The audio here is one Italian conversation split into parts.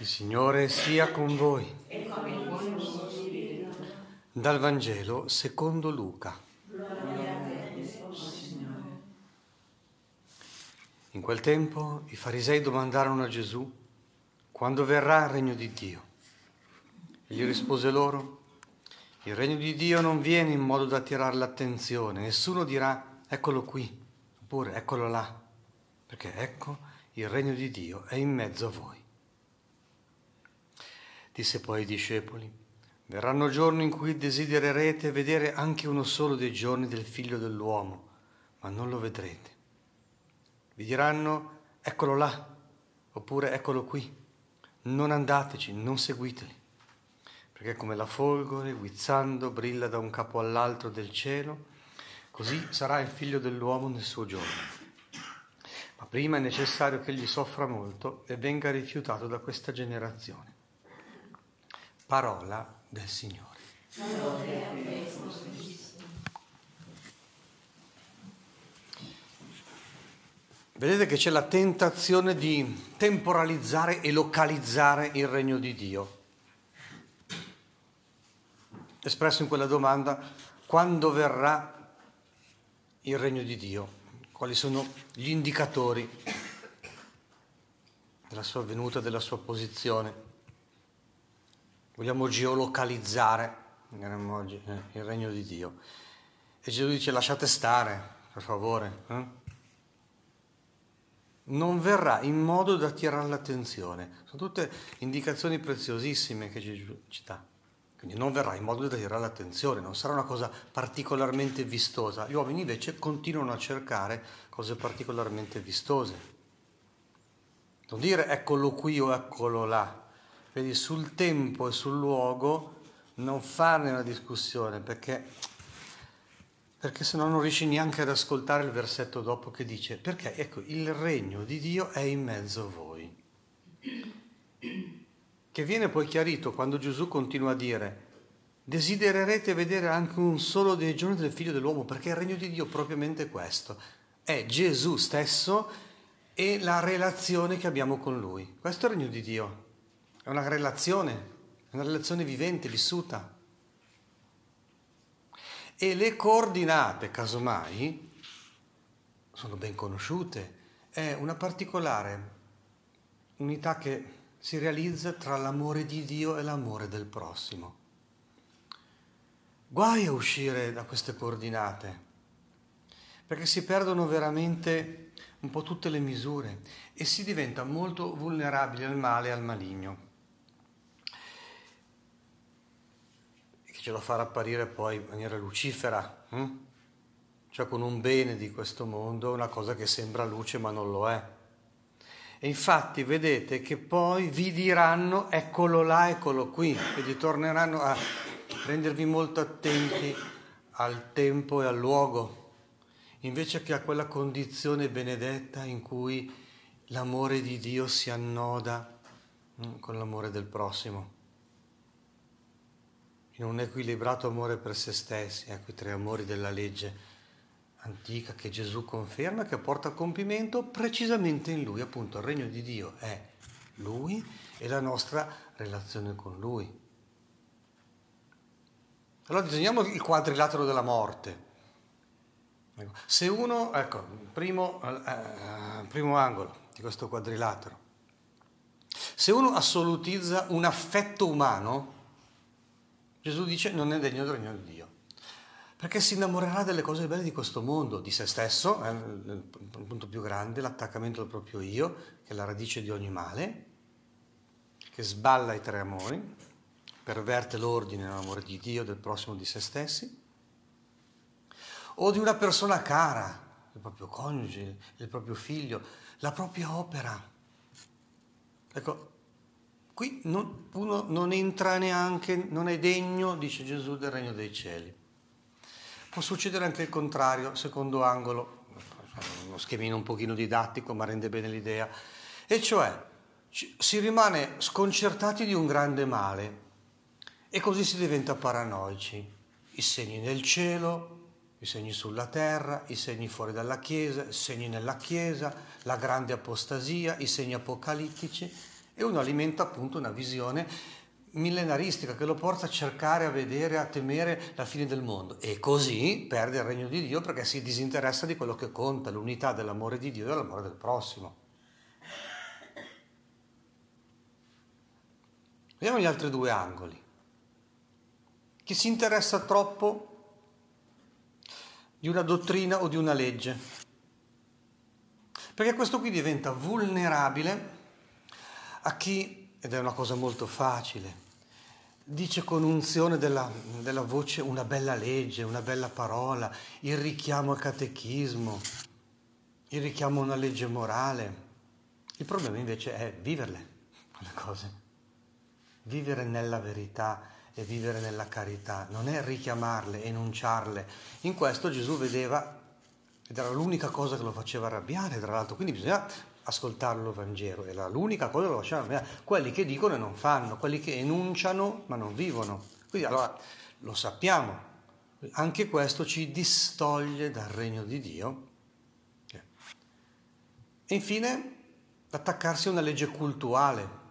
Il Signore sia con voi. Dal Vangelo secondo Luca. In quel tempo i farisei domandarono a Gesù quando verrà il regno di Dio. Egli rispose loro, il regno di Dio non viene in modo da attirare l'attenzione, nessuno dirà eccolo qui, oppure eccolo là, perché ecco il regno di Dio è in mezzo a voi. Disse poi ai discepoli, verranno giorni in cui desidererete vedere anche uno solo dei giorni del figlio dell'uomo, ma non lo vedrete. Vi diranno, eccolo là, oppure eccolo qui. Non andateci, non seguiteli, perché come la folgore, guizzando, brilla da un capo all'altro del cielo, così sarà il figlio dell'uomo nel suo giorno. Ma prima è necessario che egli soffra molto e venga rifiutato da questa generazione. Parola del Signore. Vedete che c'è la tentazione di temporalizzare e localizzare il regno di Dio. Espresso in quella domanda, quando verrà il regno di Dio? Quali sono gli indicatori della sua venuta, della sua posizione? Vogliamo geolocalizzare eh, il regno di Dio. E Gesù dice lasciate stare, per favore. Eh? Non verrà in modo da attirare l'attenzione. Sono tutte indicazioni preziosissime che Gesù ci dà. Quindi non verrà in modo da attirare l'attenzione, non sarà una cosa particolarmente vistosa. Gli uomini invece continuano a cercare cose particolarmente vistose. Non dire eccolo qui o eccolo là. Vedi, sul tempo e sul luogo non farne una discussione perché, perché se no non riesci neanche ad ascoltare il versetto dopo che dice perché ecco il regno di Dio è in mezzo a voi che viene poi chiarito quando Gesù continua a dire desidererete vedere anche un solo dei giorni del figlio dell'uomo, perché il regno di Dio è propriamente questo, è Gesù stesso e la relazione che abbiamo con Lui. Questo è il regno di Dio, è una relazione, è una relazione vivente, vissuta. E le coordinate, casomai, sono ben conosciute, è una particolare unità che si realizza tra l'amore di Dio e l'amore del prossimo. Guai a uscire da queste coordinate, perché si perdono veramente un po' tutte le misure e si diventa molto vulnerabili al male e al maligno. Che ce lo farà apparire poi in maniera lucifera, hm? cioè con un bene di questo mondo, una cosa che sembra luce ma non lo è. E infatti vedete che poi vi diranno eccolo là, eccolo qui, quindi torneranno a rendervi molto attenti al tempo e al luogo, invece che a quella condizione benedetta in cui l'amore di Dio si annoda mm, con l'amore del prossimo. In un equilibrato amore per se stessi, ecco i tre amori della legge antica che Gesù conferma, che porta a compimento precisamente in Lui. Appunto, il regno di Dio è Lui e la nostra relazione con Lui. Allora disegniamo il quadrilatero della morte. Ecco, se uno, ecco, primo, eh, primo angolo di questo quadrilatero, se uno assolutizza un affetto umano, Gesù dice non è degno del regno di Dio perché si innamorerà delle cose belle di questo mondo, di se stesso, è il punto più grande, l'attaccamento al proprio io, che è la radice di ogni male, che sballa i tre amori, perverte l'ordine nell'amore di Dio, del prossimo, di se stessi, o di una persona cara, il proprio coniuge, il proprio figlio, la propria opera. Ecco, qui non, uno non entra neanche, non è degno, dice Gesù, del regno dei cieli. Può succedere anche il contrario, secondo angolo, uno schemino un pochino didattico ma rende bene l'idea, e cioè si rimane sconcertati di un grande male e così si diventa paranoici. I segni nel cielo, i segni sulla terra, i segni fuori dalla Chiesa, i segni nella Chiesa, la grande apostasia, i segni apocalittici E uno alimenta appunto una visione millenaristica che lo porta a cercare, a vedere, a temere la fine del mondo e così perde il regno di Dio perché si disinteressa di quello che conta, l'unità dell'amore di Dio e dell'amore del prossimo. Vediamo gli altri due angoli. Chi si interessa troppo di una dottrina o di una legge, perché questo qui diventa vulnerabile a chi, ed è una cosa molto facile, dice con unzione della, della, voce una bella legge, una bella parola, il richiamo al catechismo, il richiamo a una legge morale. Il problema invece è viverle, le cose, vivere nella verità e vivere nella carità, non è richiamarle, enunciarle. In questo Gesù vedeva, ed era l'unica cosa che lo faceva arrabbiare, tra l'altro, quindi bisogna ascoltare il Vangelo, era l'unica cosa che facevano arrabbiare, quelli che dicono e non fanno, quelli che enunciano ma non vivono. Quindi allora lo sappiamo, anche questo ci distoglie dal regno di Dio. E infine attaccarsi a una legge cultuale.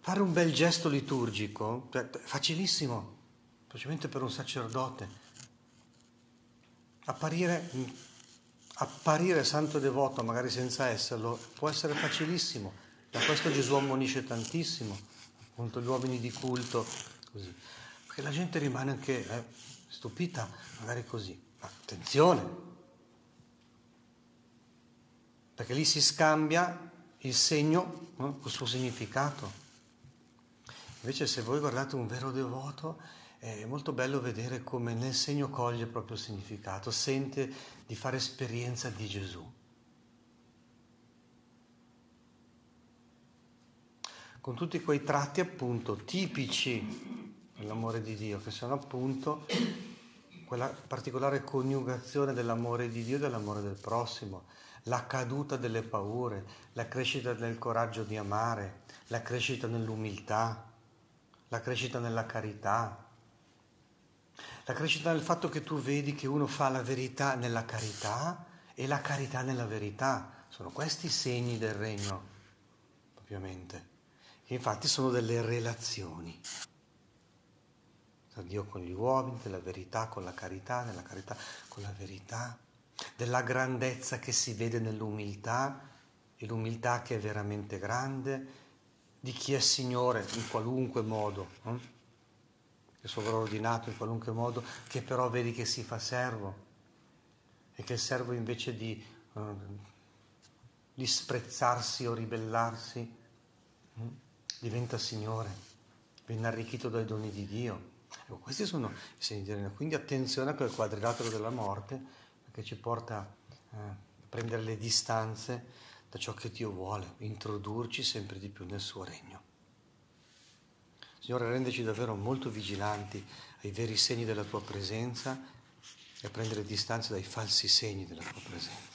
Fare un bel gesto liturgico è facilissimo, specialmente per un sacerdote. Apparire apparire santo e devoto, magari senza esserlo, può essere facilissimo. Da questo Gesù ammonisce tantissimo, appunto gli uomini di culto, così. Perché la gente rimane anche eh, stupita, magari così. Attenzione! Perché lì si scambia il segno no? col suo significato. Invece se voi guardate un vero devoto, è molto bello vedere come nel segno coglie proprio il significato, sente di fare esperienza di Gesù. Con tutti quei tratti appunto tipici dell'amore di Dio, che sono appunto quella particolare coniugazione dell'amore di Dio e dell'amore del prossimo, la caduta delle paure, la crescita del coraggio di amare, la crescita nell'umiltà, la crescita nella carità, la crescita nel fatto che tu vedi che uno fa la verità nella carità e la carità nella verità. Sono questi i segni del regno, ovviamente. Che infatti sono delle relazioni. Tra Dio con gli uomini, della verità con la carità, nella carità con la verità, della grandezza che si vede nell'umiltà e l'umiltà che è veramente grande, di chi è Signore in qualunque modo. Eh? È sovraordinato in qualunque modo, che però vedi che si fa servo e che il servo invece di uh, disprezzarsi o ribellarsi uh, diventa Signore, viene arricchito dai doni di Dio. Ecco, questi sono i segni di regno. Quindi attenzione a quel quadrilatero della morte perché ci porta uh, a prendere le distanze da ciò che Dio vuole, introdurci sempre di più nel suo regno. Signore, rendici davvero molto vigilanti ai veri segni della tua presenza e a prendere distanza dai falsi segni della tua presenza.